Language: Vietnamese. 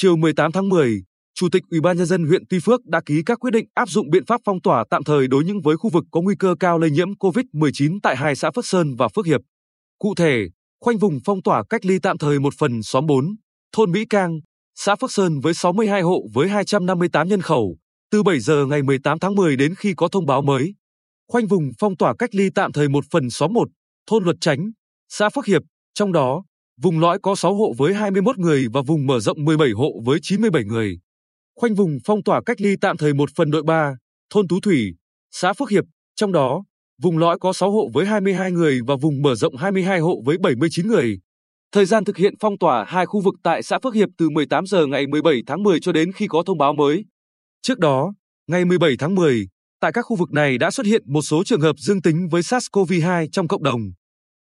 Chiều 18 tháng 10, Chủ tịch Ủy ban nhân dân huyện Tuy Phước đã ký các quyết định áp dụng biện pháp phong tỏa tạm thời đối những với khu vực có nguy cơ cao lây nhiễm COVID-19 tại hai xã Phước Sơn và Phước Hiệp. Cụ thể, khoanh vùng phong tỏa cách ly tạm thời một phần xóm 4, thôn Mỹ Cang, xã Phước Sơn với 62 hộ với 258 nhân khẩu, từ 7 giờ ngày 18 tháng 10 đến khi có thông báo mới. Khoanh vùng phong tỏa cách ly tạm thời một phần xóm 1, thôn Luật Chánh, xã Phước Hiệp, trong đó, vùng lõi có 6 hộ với 21 người và vùng mở rộng 17 hộ với 97 người. Khoanh vùng phong tỏa cách ly tạm thời một phần đội 3, thôn Tú Thủy, xã Phước Hiệp, trong đó, vùng lõi có 6 hộ với 22 người và vùng mở rộng 22 hộ với 79 người. Thời gian thực hiện phong tỏa hai khu vực tại xã Phước Hiệp từ 18 giờ ngày 17 tháng 10 cho đến khi có thông báo mới. Trước đó, ngày 17 tháng 10, tại các khu vực này đã xuất hiện một số trường hợp dương tính với SARS-CoV-2 trong cộng đồng.